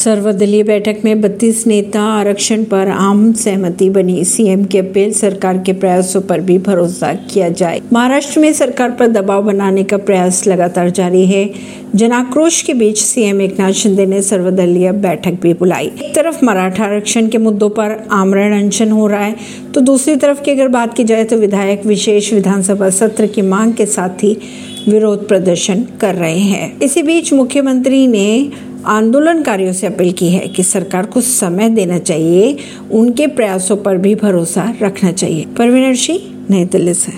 सर्वदलीय बैठक में 32 नेता आरक्षण पर आम सहमति बनी। सीएम की अपील, सरकार के प्रयासों पर भी भरोसा किया जाए। महाराष्ट्र में सरकार पर दबाव बनाने का प्रयास लगातार जारी है। जनाक्रोश के बीच सीएम एकनाथ शिंदे ने सर्वदलीय बैठक भी बुलाई। एक तरफ़ मराठा आरक्षण के मुद्दों पर आमरण अनशन हो रहा है तो दूसरी तरफ़ की अगर बात की जाए तो विधायक विशेष विधानसभा सत्र की मांग के साथ ही विरोध प्रदर्शन कर रहे हैं। इसी बीच मुख्यमंत्री ने आंदोलनकारियों से अपील की है कि सरकार को समय देना चाहिए, उनके प्रयासों पर भी भरोसा रखना चाहिए। परवीनर सिंह, नई दिल्ली से।